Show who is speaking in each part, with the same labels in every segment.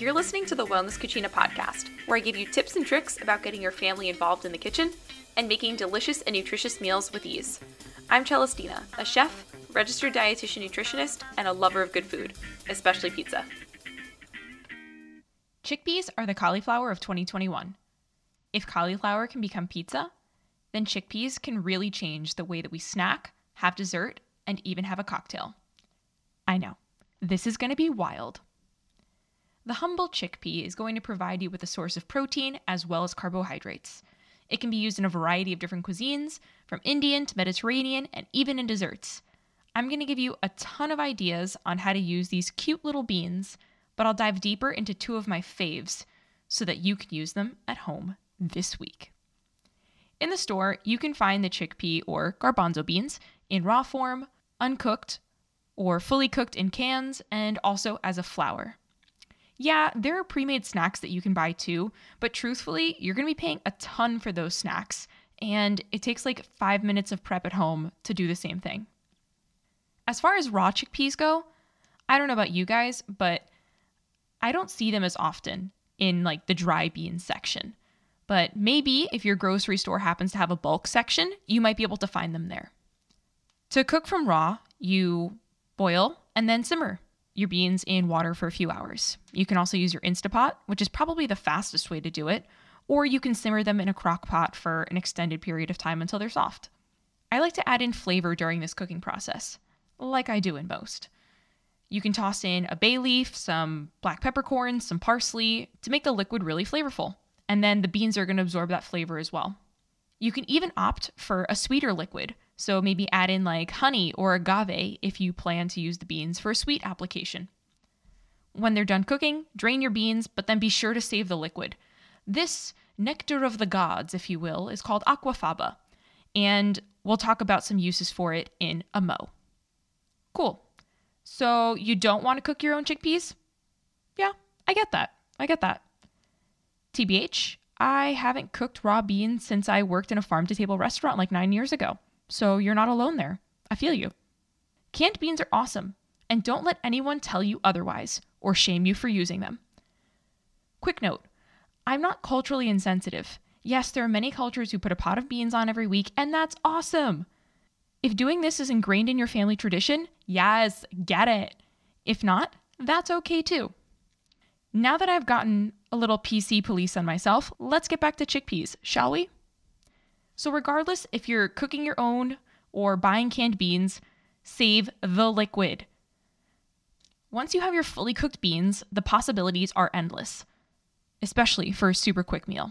Speaker 1: You're listening to the Wellness Cucina podcast, where I give you tips and tricks about getting your family involved in the kitchen and making delicious and nutritious meals with ease. I'm Celestina, a chef, registered dietitian nutritionist, and a lover of good food, especially pizza. Chickpeas are the cauliflower of 2021. If cauliflower can become pizza, then chickpeas can really change the way that we snack, have dessert, and even have a cocktail. I know, this is going to be wild. The humble chickpea is going to provide you with a source of protein as well as carbohydrates. It can be used in a variety of different cuisines, from Indian to Mediterranean, and even in desserts. I'm going to give you a ton of ideas on how to use these cute little beans, but I'll dive deeper into two of my faves so that you can use them at home this week. In the store, you can find the chickpea or garbanzo beans in raw form, uncooked, or fully cooked in cans, and also as a flour. Yeah, there are pre made snacks that you can buy too, but truthfully, you're gonna be paying a ton for those snacks, and it takes like five minutes of prep at home to do the same thing. As far as raw chickpeas go, I don't know about you guys, but I don't see them as often in like the dry beans section. But maybe if your grocery store happens to have a bulk section, you might be able to find them there. To cook from raw, you boil and then simmer your beans in water for a few hours. You can also use your Instapot, which is probably the fastest way to do it, or you can simmer them in a crock pot for an extended period of time until they're soft. I like to add in flavor during this cooking process, like I do in most. You can toss in a bay leaf, some black peppercorns, some parsley to make the liquid really flavorful, and then the beans are going to absorb that flavor as well. You can even opt for a sweeter liquid, so maybe add in like honey or agave if you plan to use the beans for a sweet application. When they're done cooking, drain your beans, but then be sure to save the liquid. This nectar of the gods, if you will, is called aquafaba, and we'll talk about some uses for it in a mo. Cool. So you don't want to cook your own chickpeas? Yeah, I get that. I get that. TBH, I haven't cooked raw beans since I worked in a farm to table restaurant like nine years ago. So you're not alone there. I feel you. Canned beans are awesome, and don't let anyone tell you otherwise or shame you for using them. Quick note I'm not culturally insensitive. Yes, there are many cultures who put a pot of beans on every week, and that's awesome. If doing this is ingrained in your family tradition, yes, get it. If not, that's okay too. Now that I've gotten a little PC police on myself, let's get back to chickpeas, shall we? So, regardless if you're cooking your own or buying canned beans, save the liquid. Once you have your fully cooked beans, the possibilities are endless, especially for a super quick meal.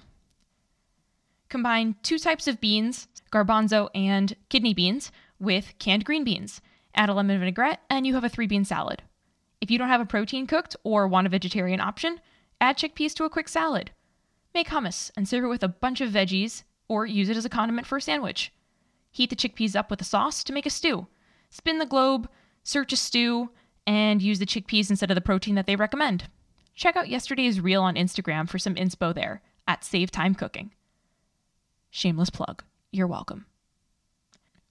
Speaker 1: Combine two types of beans, garbanzo and kidney beans, with canned green beans. Add a lemon vinaigrette, and you have a three bean salad. If you don't have a protein cooked or want a vegetarian option, add chickpeas to a quick salad. Make hummus and serve it with a bunch of veggies or use it as a condiment for a sandwich. Heat the chickpeas up with a sauce to make a stew. Spin the globe, search a stew, and use the chickpeas instead of the protein that they recommend. Check out yesterday's reel on Instagram for some inspo there at Save Time Cooking. Shameless plug. You're welcome.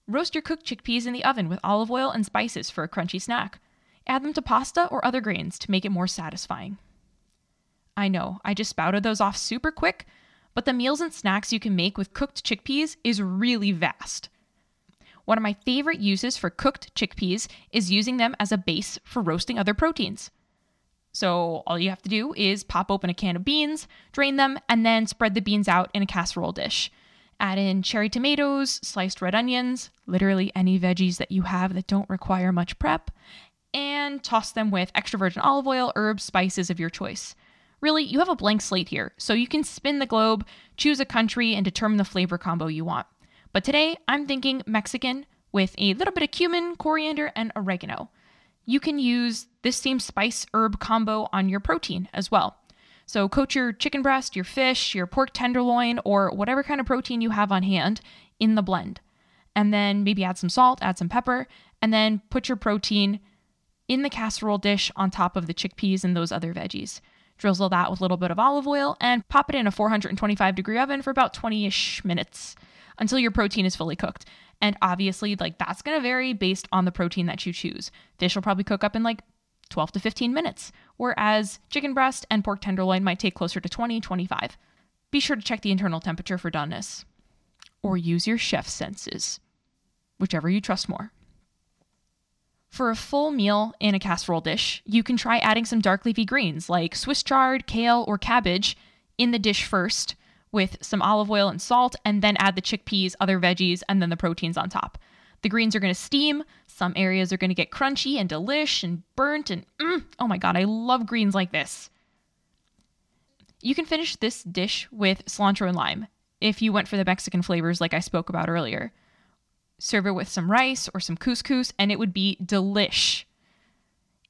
Speaker 1: Roast your cooked chickpeas in the oven with olive oil and spices for a crunchy snack. Add them to pasta or other grains to make it more satisfying. I know, I just spouted those off super quick, but the meals and snacks you can make with cooked chickpeas is really vast. One of my favorite uses for cooked chickpeas is using them as a base for roasting other proteins. So, all you have to do is pop open a can of beans, drain them, and then spread the beans out in a casserole dish. Add in cherry tomatoes, sliced red onions, literally any veggies that you have that don't require much prep, and toss them with extra virgin olive oil, herbs, spices of your choice. Really, you have a blank slate here, so you can spin the globe, choose a country, and determine the flavor combo you want. But today, I'm thinking Mexican with a little bit of cumin, coriander, and oregano. You can use this same spice herb combo on your protein as well. So, coat your chicken breast, your fish, your pork tenderloin, or whatever kind of protein you have on hand in the blend. And then maybe add some salt, add some pepper, and then put your protein in the casserole dish on top of the chickpeas and those other veggies drizzle that with a little bit of olive oil, and pop it in a 425 degree oven for about 20 ish minutes until your protein is fully cooked. And obviously, like that's gonna vary based on the protein that you choose. Fish will probably cook up in like 12 to 15 minutes, whereas chicken breast and pork tenderloin might take closer to 20, 25. Be sure to check the internal temperature for doneness. Or use your chef senses, whichever you trust more. For a full meal in a casserole dish, you can try adding some dark leafy greens like Swiss chard, kale, or cabbage in the dish first with some olive oil and salt, and then add the chickpeas, other veggies, and then the proteins on top. The greens are going to steam. Some areas are going to get crunchy and delish and burnt, and mm, oh my god, I love greens like this. You can finish this dish with cilantro and lime if you went for the Mexican flavors like I spoke about earlier. Serve it with some rice or some couscous, and it would be delish.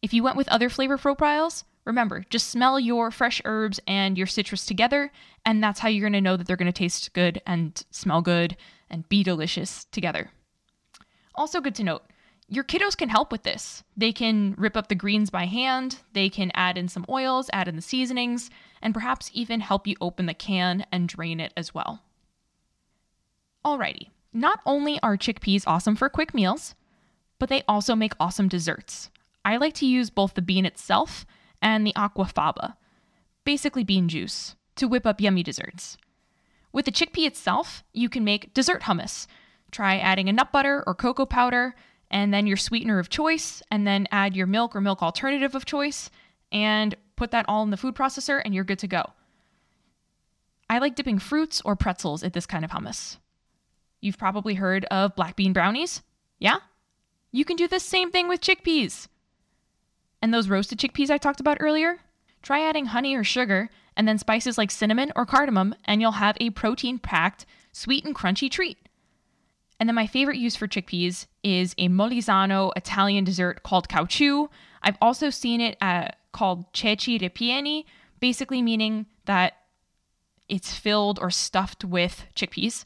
Speaker 1: If you went with other flavor profiles, remember, just smell your fresh herbs and your citrus together, and that's how you're going to know that they're going to taste good and smell good and be delicious together. Also, good to note your kiddos can help with this. They can rip up the greens by hand, they can add in some oils, add in the seasonings, and perhaps even help you open the can and drain it as well. Alrighty, not only are chickpeas awesome for quick meals, but they also make awesome desserts. I like to use both the bean itself and the aquafaba, basically bean juice, to whip up yummy desserts. With the chickpea itself, you can make dessert hummus. Try adding a nut butter or cocoa powder and then your sweetener of choice, and then add your milk or milk alternative of choice, and put that all in the food processor, and you're good to go. I like dipping fruits or pretzels at this kind of hummus. You've probably heard of black bean brownies? Yeah? You can do the same thing with chickpeas. And those roasted chickpeas I talked about earlier? Try adding honey or sugar, and then spices like cinnamon or cardamom, and you'll have a protein packed, sweet and crunchy treat. And then my favorite use for chickpeas is a Molisano Italian dessert called caucciù. I've also seen it uh, called ceci ripieni, basically meaning that it's filled or stuffed with chickpeas.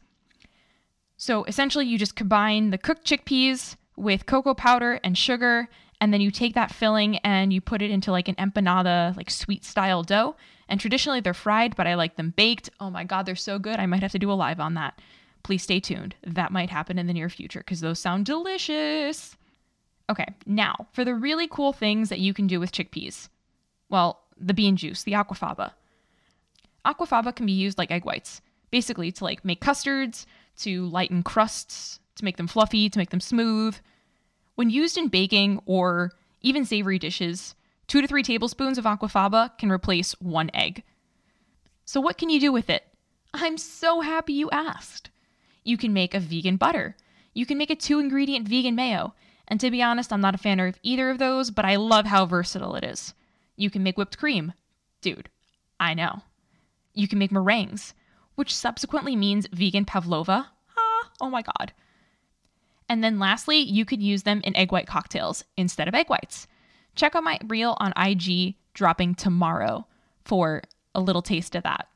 Speaker 1: So essentially, you just combine the cooked chickpeas with cocoa powder and sugar, and then you take that filling and you put it into like an empanada, like sweet style dough. And traditionally, they're fried, but I like them baked. Oh my God, they're so good. I might have to do a live on that please stay tuned. That might happen in the near future because those sound delicious. Okay, now for the really cool things that you can do with chickpeas. Well, the bean juice, the aquafaba. Aquafaba can be used like egg whites, basically to like make custards, to lighten crusts, to make them fluffy, to make them smooth. When used in baking or even savory dishes, two to three tablespoons of aquafaba can replace one egg. So, what can you do with it? I'm so happy you asked. You can make a vegan butter. You can make a two ingredient vegan mayo. And to be honest, I'm not a fan of either of those, but I love how versatile it is. You can make whipped cream. Dude, I know. You can make meringues, which subsequently means vegan pavlova. Ah, oh my god. And then lastly, you could use them in egg white cocktails instead of egg whites. Check out my reel on IG dropping tomorrow for a little taste of that.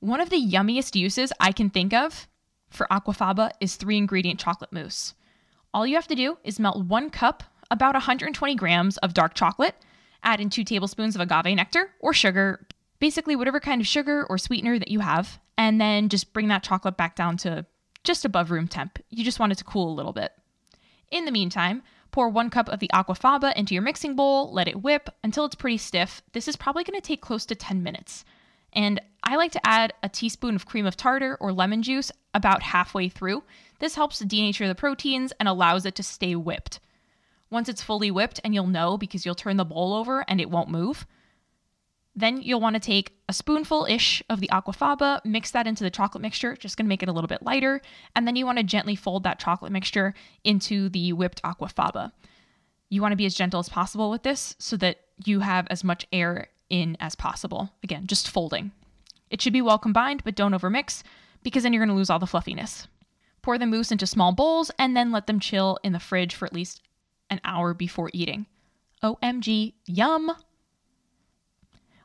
Speaker 1: One of the yummiest uses I can think of for aquafaba is three ingredient chocolate mousse. All you have to do is melt one cup, about 120 grams of dark chocolate, add in two tablespoons of agave nectar or sugar, basically whatever kind of sugar or sweetener that you have, and then just bring that chocolate back down to just above room temp. You just want it to cool a little bit. In the meantime, pour one cup of the aquafaba into your mixing bowl, let it whip until it's pretty stiff. This is probably going to take close to 10 minutes. And I like to add a teaspoon of cream of tartar or lemon juice about halfway through. This helps denature the proteins and allows it to stay whipped. Once it's fully whipped, and you'll know because you'll turn the bowl over and it won't move, then you'll want to take a spoonful ish of the aquafaba, mix that into the chocolate mixture, just going to make it a little bit lighter, and then you want to gently fold that chocolate mixture into the whipped aquafaba. You want to be as gentle as possible with this so that you have as much air in as possible. Again, just folding. It should be well combined, but don't overmix because then you're going to lose all the fluffiness. Pour the mousse into small bowls and then let them chill in the fridge for at least an hour before eating. OMG, yum!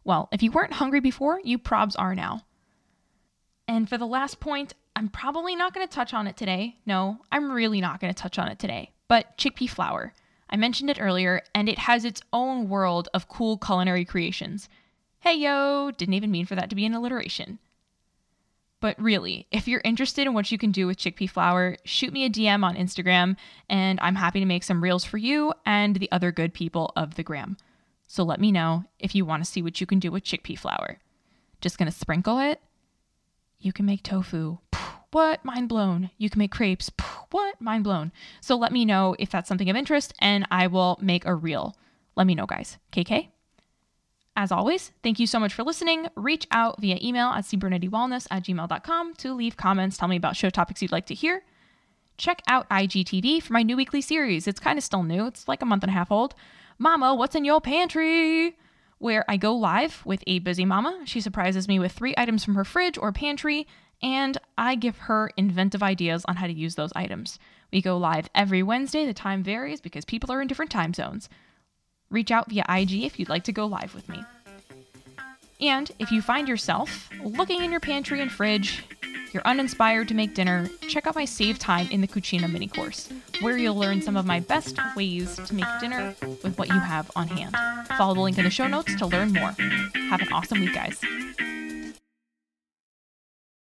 Speaker 1: Well, if you weren't hungry before, you probs are now. And for the last point, I'm probably not going to touch on it today. No, I'm really not going to touch on it today. But chickpea flour. I mentioned it earlier, and it has its own world of cool culinary creations. Hey yo, didn't even mean for that to be an alliteration. But really, if you're interested in what you can do with chickpea flour, shoot me a DM on Instagram, and I'm happy to make some reels for you and the other good people of the gram. So let me know if you want to see what you can do with chickpea flour. Just gonna sprinkle it. You can make tofu. What? Mind blown. You can make crepes. What? Mind blown. So let me know if that's something of interest, and I will make a reel. Let me know, guys. KK? As always, thank you so much for listening. Reach out via email at cbernettiwellness at gmail.com to leave comments, tell me about show topics you'd like to hear. Check out IGTV for my new weekly series. It's kind of still new, it's like a month and a half old. Mama, what's in your pantry? Where I go live with a busy mama. She surprises me with three items from her fridge or pantry, and I give her inventive ideas on how to use those items. We go live every Wednesday. The time varies because people are in different time zones. Reach out via IG if you'd like to go live with me. And if you find yourself looking in your pantry and fridge, you're uninspired to make dinner, check out my Save Time in the Cucina mini course, where you'll learn some of my best ways to make dinner with what you have on hand. Follow the link in the show notes to learn more. Have an awesome week, guys.